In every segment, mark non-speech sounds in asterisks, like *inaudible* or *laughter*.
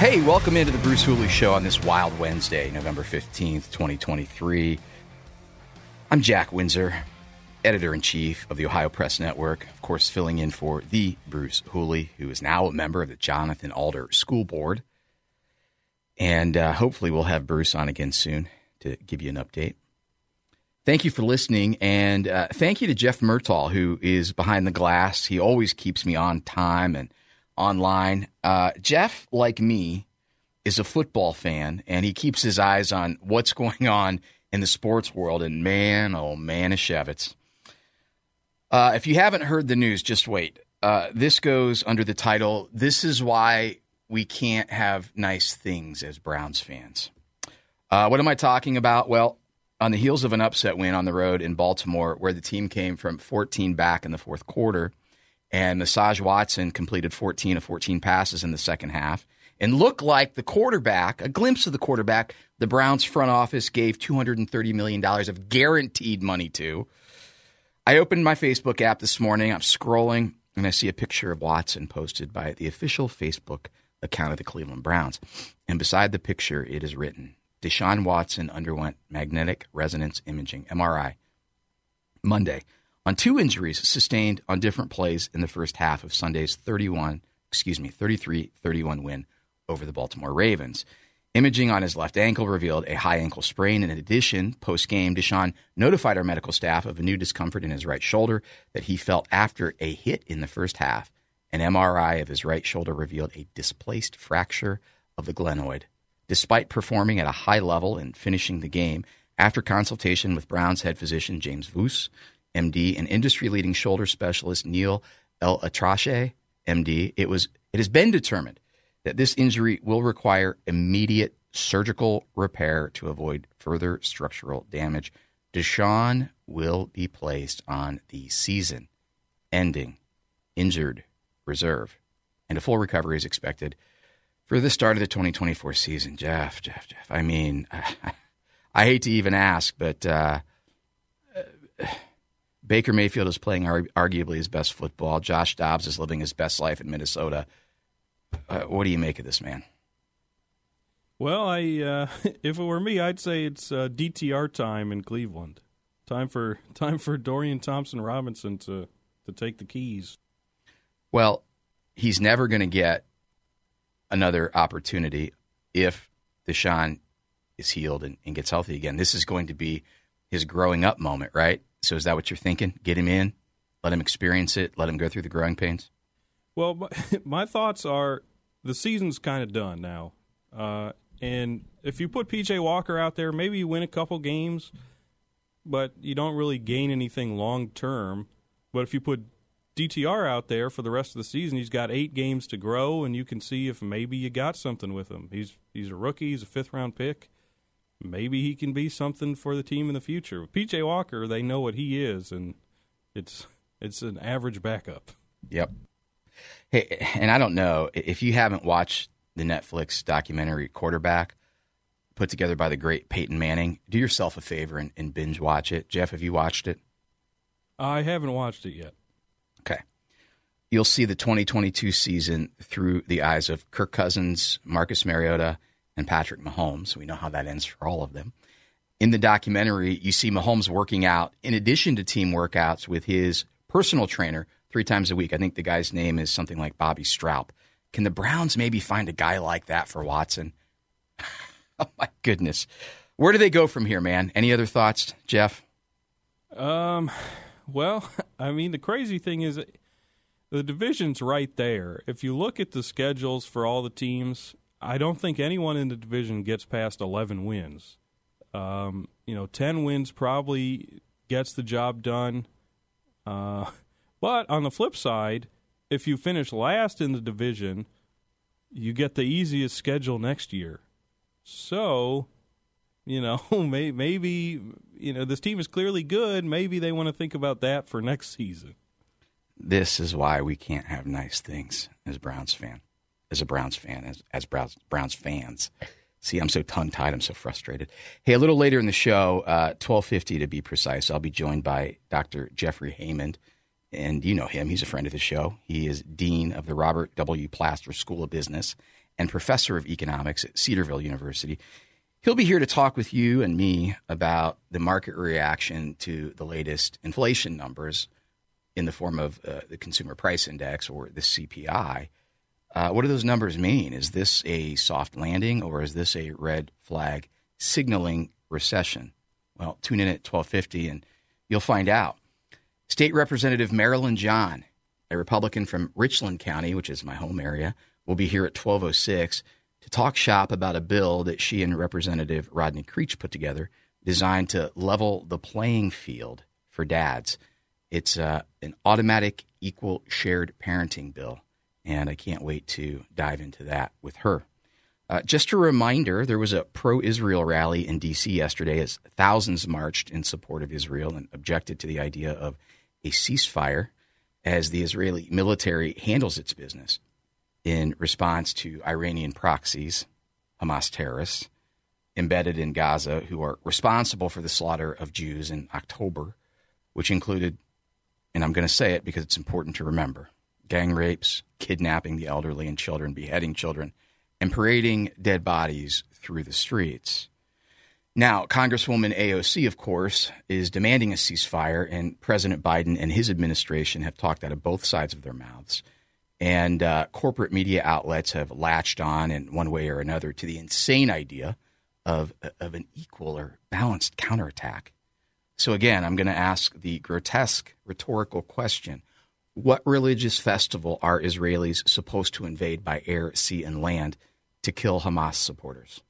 Hey, welcome into the Bruce Hooley Show on this wild Wednesday, November 15th, 2023. I'm Jack Windsor, editor in chief of the Ohio Press Network, of course, filling in for the Bruce Hooley, who is now a member of the Jonathan Alder School Board. And uh, hopefully, we'll have Bruce on again soon to give you an update. Thank you for listening, and uh, thank you to Jeff Murtaugh, who is behind the glass. He always keeps me on time and online. Uh, Jeff, like me, is a football fan, and he keeps his eyes on what's going on in the sports world. And man, oh man, Shevitz. Uh, if you haven't heard the news, just wait. Uh, this goes under the title "This is why we can't have nice things as Browns fans." Uh, what am I talking about? Well, on the heels of an upset win on the road in Baltimore, where the team came from 14 back in the fourth quarter and Massage Watson completed 14 of 14 passes in the second half and looked like the quarterback, a glimpse of the quarterback the Browns front office gave $230 million of guaranteed money to. I opened my Facebook app this morning. I'm scrolling and I see a picture of Watson posted by the official Facebook account of the Cleveland Browns. And beside the picture, it is written Deshaun Watson underwent magnetic resonance imaging, MRI, Monday on two injuries sustained on different plays in the first half of Sunday's 31, excuse me, 33-31 win over the Baltimore Ravens. Imaging on his left ankle revealed a high ankle sprain. In addition, post game, Deshaun notified our medical staff of a new discomfort in his right shoulder that he felt after a hit in the first half. An MRI of his right shoulder revealed a displaced fracture of the glenoid. Despite performing at a high level and finishing the game, after consultation with Browns head physician James Voos, MD, and industry-leading shoulder specialist Neil El Atrache, MD, it was it has been determined that this injury will require immediate surgical repair to avoid further structural damage. Deshaun will be placed on the season ending injured reserve, and a full recovery is expected for the start of the 2024 season. Jeff, Jeff, Jeff. I mean, I, *laughs* I hate to even ask, but uh, Baker Mayfield is playing arguably his best football. Josh Dobbs is living his best life in Minnesota. Uh, what do you make of this man? Well, I uh, *laughs* if it were me, I'd say it's uh, DTR time in Cleveland. Time for *laughs* time for Dorian Thompson Robinson to to take the keys. Well, he's never going to get another opportunity if Deshaun is healed and, and gets healthy again. This is going to be his growing up moment, right? So is that what you're thinking? Get him in, let him experience it, let him go through the growing pains. Well, my *laughs* thoughts are the season's kind of done now, uh, and if you put PJ Walker out there, maybe you win a couple games, but you don't really gain anything long term. But if you put DTR out there for the rest of the season, he's got eight games to grow, and you can see if maybe you got something with him. He's he's a rookie, he's a fifth round pick maybe he can be something for the team in the future. With PJ Walker, they know what he is, and it's it's an average backup. Yep. Hey, and I don't know if you haven't watched the Netflix documentary Quarterback, put together by the great Peyton Manning. Do yourself a favor and, and binge watch it. Jeff, have you watched it? I haven't watched it yet. Okay. You'll see the 2022 season through the eyes of Kirk Cousins, Marcus Mariota, and Patrick Mahomes. We know how that ends for all of them. In the documentary, you see Mahomes working out in addition to team workouts with his personal trainer three times a week. I think the guy's name is something like Bobby Stroupe. Can the Browns maybe find a guy like that for Watson? *laughs* oh my goodness. Where do they go from here, man? Any other thoughts, Jeff? Um, well, *laughs* I mean, the crazy thing is, the division's right there. If you look at the schedules for all the teams, I don't think anyone in the division gets past 11 wins. Um, you know, 10 wins probably gets the job done. Uh, *laughs* but on the flip side, if you finish last in the division, you get the easiest schedule next year. So, you know, *laughs* maybe, you know, this team is clearly good. Maybe they want to think about that for next season. This is why we can't have nice things as Browns fan, as a Browns fan, as as Browns Browns fans. See, I'm so tongue tied. I'm so frustrated. Hey, a little later in the show, uh, 12:50 to be precise, I'll be joined by Dr. Jeffrey Haymond, and you know him. He's a friend of the show. He is dean of the Robert W. Plaster School of Business and professor of economics at Cedarville University. He'll be here to talk with you and me about the market reaction to the latest inflation numbers in the form of uh, the Consumer Price Index or the CPI. Uh, what do those numbers mean? Is this a soft landing or is this a red flag signaling recession? Well, tune in at 1250 and you'll find out. State Representative Marilyn John, a Republican from Richland County, which is my home area, will be here at 1206 to talk shop about a bill that she and Representative Rodney Creech put together designed to level the playing field for dads. It's uh, an automatic equal shared parenting bill, and I can't wait to dive into that with her. Uh, just a reminder there was a pro Israel rally in D.C. yesterday as thousands marched in support of Israel and objected to the idea of a ceasefire as the Israeli military handles its business in response to Iranian proxies, Hamas terrorists, embedded in Gaza who are responsible for the slaughter of Jews in October, which included and I'm going to say it because it's important to remember gang rapes, kidnapping the elderly and children, beheading children, and parading dead bodies through the streets. Now, Congresswoman AOC, of course, is demanding a ceasefire, and President Biden and his administration have talked out of both sides of their mouths. And uh, corporate media outlets have latched on, in one way or another, to the insane idea of, of an equal or balanced counterattack so again, I'm going to ask the grotesque rhetorical question What religious festival are Israelis supposed to invade by air, sea, and land to kill Hamas supporters?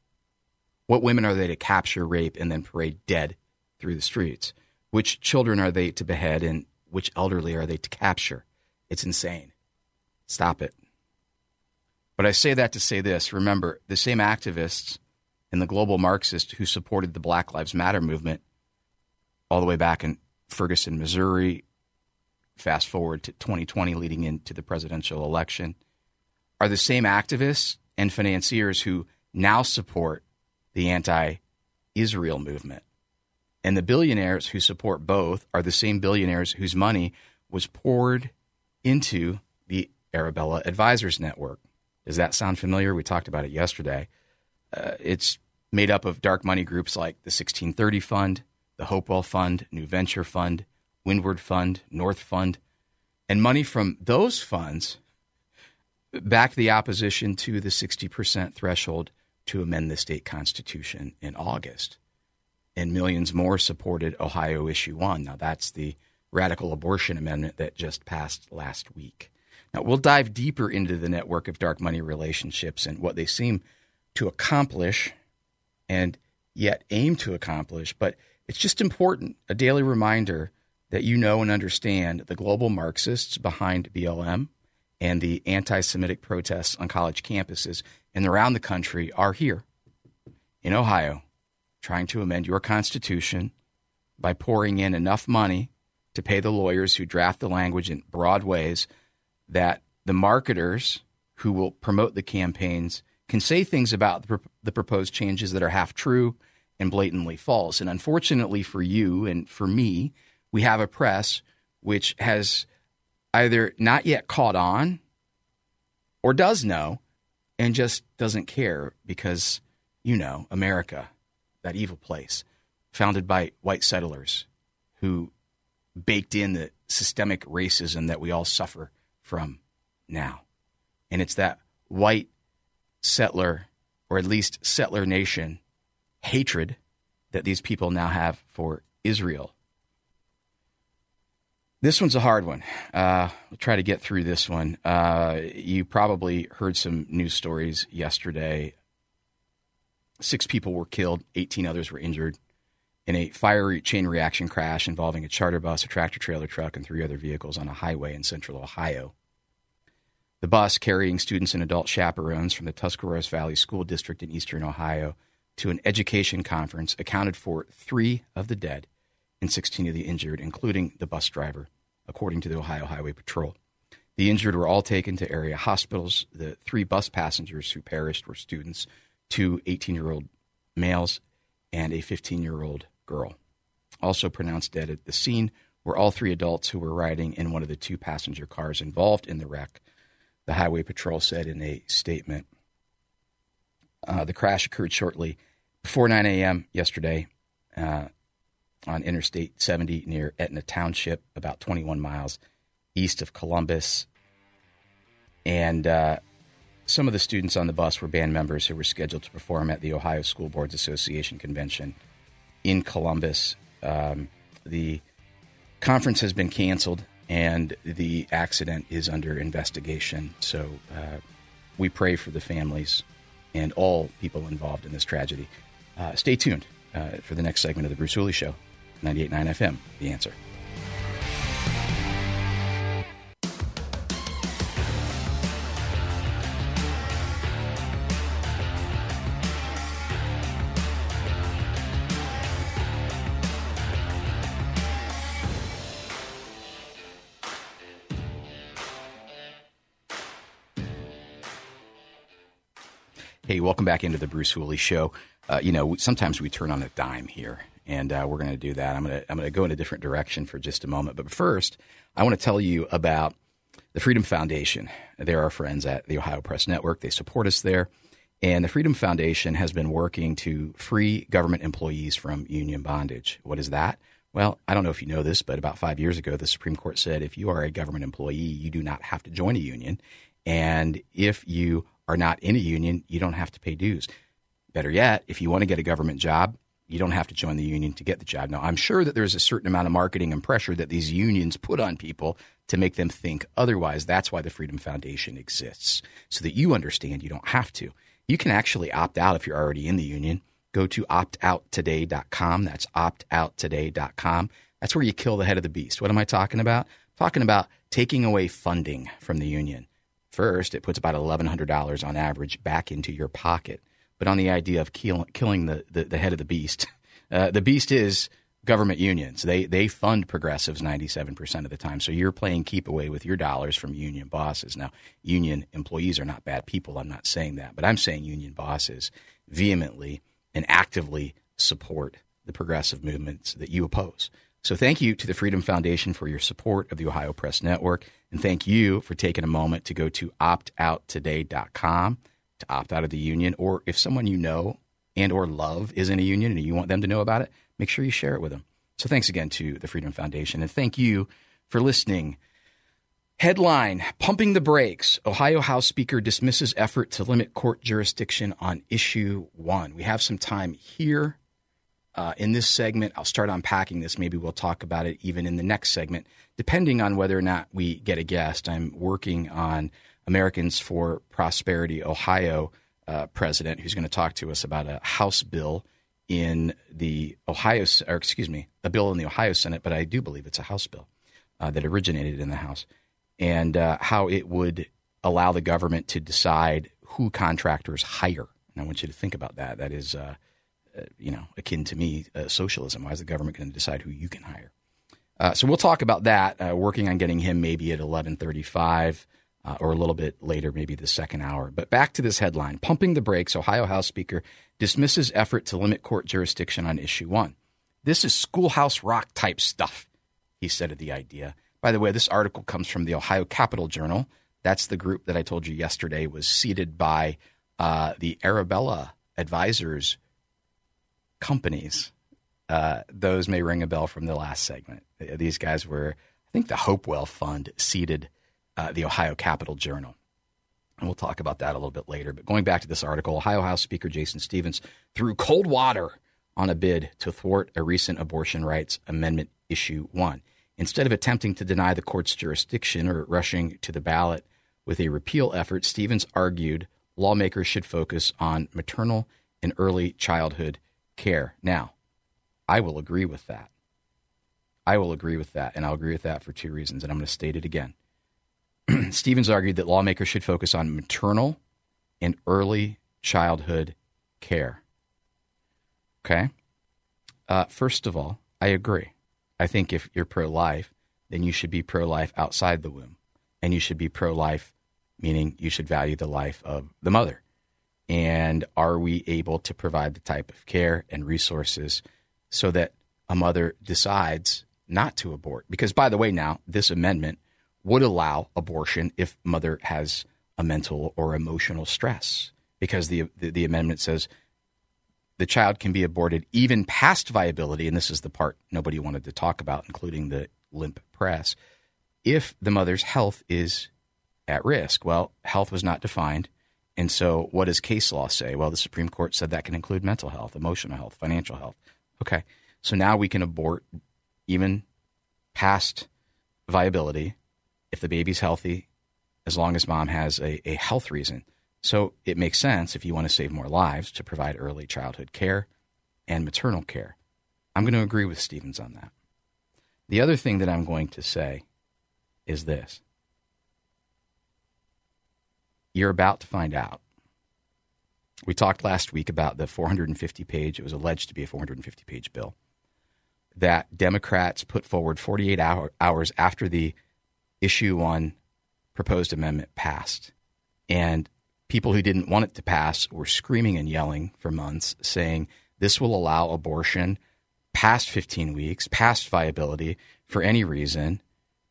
What women are they to capture, rape, and then parade dead through the streets? Which children are they to behead, and which elderly are they to capture? It's insane. Stop it. But I say that to say this remember, the same activists and the global Marxists who supported the Black Lives Matter movement all the way back in Ferguson, Missouri, fast forward to 2020, leading into the presidential election, are the same activists and financiers who now support the anti Israel movement. And the billionaires who support both are the same billionaires whose money was poured into the Arabella Advisors Network. Does that sound familiar? We talked about it yesterday. Uh, it's made up of dark money groups like the 1630 Fund, the Hopewell Fund, New Venture Fund, Windward Fund, North Fund, and money from those funds backed the opposition to the 60% threshold to amend the state constitution in August. And millions more supported Ohio Issue 1. Now, that's the radical abortion amendment that just passed last week. Now, we'll dive deeper into the network of dark money relationships and what they seem to accomplish and yet aim to accomplish. But it's just important, a daily reminder that you know and understand the global Marxists behind BLM and the anti Semitic protests on college campuses and around the country are here in Ohio trying to amend your Constitution by pouring in enough money to pay the lawyers who draft the language in broad ways that the marketers who will promote the campaigns can say things about the, the proposed changes that are half true and blatantly false. And unfortunately for you and for me, we have a press which has either not yet caught on or does know and just doesn't care because, you know, America, that evil place, founded by white settlers who baked in the systemic racism that we all suffer from now. And it's that white settler, or at least settler nation, hatred that these people now have for Israel. This one's a hard one. Uh, we'll try to get through this one. Uh, you probably heard some news stories yesterday. Six people were killed, 18 others were injured in a fiery chain reaction crash involving a charter bus, a tractor trailer truck, and three other vehicles on a highway in central Ohio. The bus, carrying students and adult chaperones from the Tuscarawas Valley School District in eastern Ohio to an education conference, accounted for three of the dead and 16 of the injured, including the bus driver, according to the Ohio Highway Patrol. The injured were all taken to area hospitals. The three bus passengers who perished were students, two 18 year old males and a 15 year old girl. Also pronounced dead at the scene were all three adults who were riding in one of the two passenger cars involved in the wreck, the Highway Patrol said in a statement. Uh, the crash occurred shortly before 9 a.m. yesterday uh, on Interstate 70 near Etna Township, about 21 miles east of Columbus. And uh, some of the students on the bus were band members who were scheduled to perform at the Ohio School Boards Association convention in Columbus. Um, the conference has been canceled and the accident is under investigation. So uh, we pray for the families and all people involved in this tragedy. Uh, stay tuned uh, for the next segment of the Bruce Hooley Show, 98.9 FM, The Answer. Hey, welcome back into the Bruce Hooley Show. Uh, you know, sometimes we turn on a dime here, and uh, we're going to do that. I'm going to I'm going to go in a different direction for just a moment, but first, I want to tell you about the Freedom Foundation. They're our friends at the Ohio Press Network. They support us there, and the Freedom Foundation has been working to free government employees from union bondage. What is that? Well, I don't know if you know this, but about five years ago, the Supreme Court said if you are a government employee, you do not have to join a union. And if you are not in a union, you don't have to pay dues. Better yet, if you want to get a government job, you don't have to join the union to get the job. Now, I'm sure that there's a certain amount of marketing and pressure that these unions put on people to make them think otherwise. That's why the Freedom Foundation exists, so that you understand you don't have to. You can actually opt out if you're already in the union. Go to optouttoday.com. That's optouttoday.com. That's where you kill the head of the beast. What am I talking about? talking about taking away funding from the union. First, it puts about $1,100 on average back into your pocket. But on the idea of kill, killing the, the, the, head of the beast, *laughs* uh, the beast is government unions. They, they fund progressives 97% of the time. So you're playing keep away with your dollars from union bosses. Now, union employees are not bad people. I'm not saying that. But I'm saying union bosses vehemently and actively support the progressive movements that you oppose. So thank you to the Freedom Foundation for your support of the Ohio Press Network. And thank you for taking a moment to go to optouttoday.com to opt out of the union. Or if someone you know and or love is in a union and you want them to know about it, make sure you share it with them. So thanks again to the Freedom Foundation. And thank you for listening. Headline Pumping the Brakes. Ohio House Speaker dismisses effort to limit court jurisdiction on issue one. We have some time here uh, in this segment. I'll start unpacking this. Maybe we'll talk about it even in the next segment, depending on whether or not we get a guest. I'm working on Americans for Prosperity Ohio uh, president who's going to talk to us about a House bill in the Ohio, or excuse me, a bill in the Ohio Senate, but I do believe it's a House bill uh, that originated in the House, and uh, how it would allow the government to decide who contractors hire. And I want you to think about that. That is uh, uh, you know, akin to me, uh, socialism. Why is the government going to decide who you can hire? So we'll talk about that. Working on getting him maybe at eleven thirty-five uh, or a little bit later, maybe the second hour. But back to this headline: Pumping the brakes. Ohio House Speaker dismisses effort to limit court jurisdiction on issue one. This is schoolhouse rock type stuff, he said of the idea. By the way, this article comes from the Ohio Capital Journal. That's the group that I told you yesterday was seated by uh, the Arabella advisors companies. Uh, those may ring a bell from the last segment. These guys were, I think, the Hopewell Fund seeded uh, the Ohio Capital Journal. And we'll talk about that a little bit later. But going back to this article, Ohio House Speaker Jason Stephens threw cold water on a bid to thwart a recent abortion rights amendment issue one. Instead of attempting to deny the court's jurisdiction or rushing to the ballot with a repeal effort, Stevens argued lawmakers should focus on maternal and early childhood care. Now, I will agree with that. I will agree with that, and I'll agree with that for two reasons, and I'm going to state it again. *clears throat* Stephens argued that lawmakers should focus on maternal and early childhood care. Okay? Uh, first of all, I agree. I think if you're pro life, then you should be pro life outside the womb. And you should be pro life, meaning you should value the life of the mother. And are we able to provide the type of care and resources so that a mother decides not to abort? Because, by the way, now this amendment would allow abortion if mother has a mental or emotional stress, because the, the, the amendment says the child can be aborted even past viability, and this is the part nobody wanted to talk about, including the limp press, if the mother's health is at risk. Well, health was not defined. And so, what does case law say? Well, the Supreme Court said that can include mental health, emotional health, financial health. Okay. So now we can abort even past viability if the baby's healthy, as long as mom has a, a health reason. So it makes sense if you want to save more lives to provide early childhood care and maternal care. I'm going to agree with Stephens on that. The other thing that I'm going to say is this you're about to find out. We talked last week about the 450 page, it was alleged to be a 450 page bill that Democrats put forward 48 hour, hours after the issue one proposed amendment passed. And people who didn't want it to pass were screaming and yelling for months, saying this will allow abortion past 15 weeks, past viability for any reason,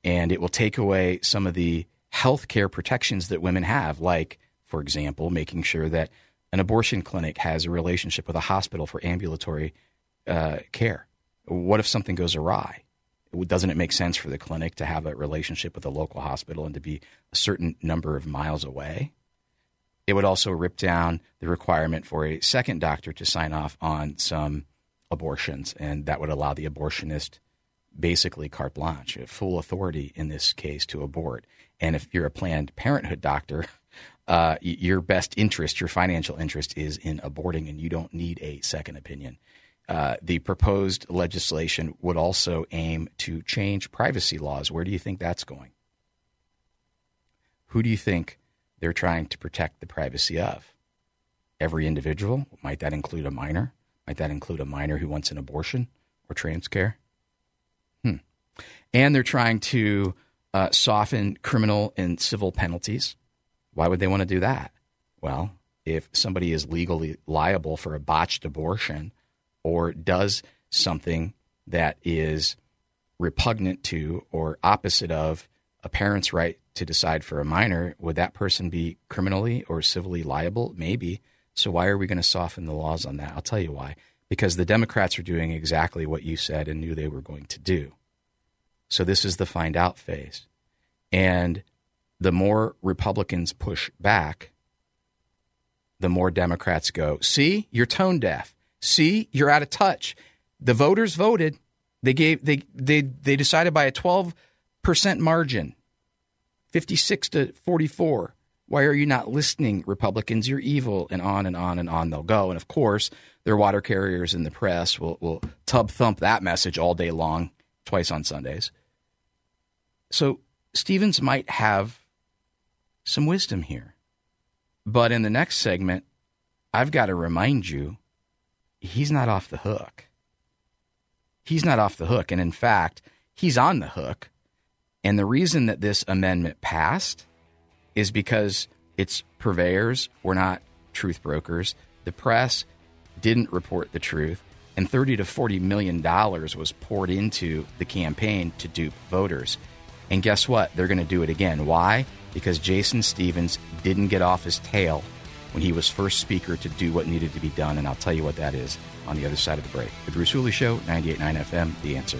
and it will take away some of the health care protections that women have, like, for example, making sure that an abortion clinic has a relationship with a hospital for ambulatory uh, care. What if something goes awry? Doesn't it make sense for the clinic to have a relationship with a local hospital and to be a certain number of miles away? It would also rip down the requirement for a second doctor to sign off on some abortions, and that would allow the abortionist basically carte blanche, full authority in this case to abort. And if you're a Planned Parenthood doctor, uh, your best interest, your financial interest, is in aborting, and you don't need a second opinion. Uh, the proposed legislation would also aim to change privacy laws. Where do you think that's going? Who do you think they're trying to protect the privacy of. Every individual, might that include a minor? Might that include a minor who wants an abortion or trans care? Hmm. And they're trying to uh, soften criminal and civil penalties. Why would they want to do that? Well, if somebody is legally liable for a botched abortion or does something that is repugnant to or opposite of a parent's right to decide for a minor, would that person be criminally or civilly liable? Maybe. So why are we going to soften the laws on that? I'll tell you why. Because the Democrats are doing exactly what you said and knew they were going to do. So this is the find out phase. And the more Republicans push back, the more Democrats go, see, you're tone deaf. See, you're out of touch. The voters voted. They gave they they they decided by a 12 percent margin 56 to 44. Why are you not listening, Republicans? You're evil, and on and on and on they'll go. And of course, their water carriers in the press will, will tub thump that message all day long, twice on Sundays. So Stephens might have some wisdom here. But in the next segment, I've got to remind you he's not off the hook. He's not off the hook. And in fact, he's on the hook and the reason that this amendment passed is because its purveyors were not truth brokers. The press didn't report the truth, and 30 to 40 million dollars was poured into the campaign to dupe voters. And guess what? They're going to do it again. Why? Because Jason Stephens didn't get off his tail when he was first speaker to do what needed to be done, and I'll tell you what that is on the other side of the break. The Bruce Hooley Show, 98.9 FM, The Answer.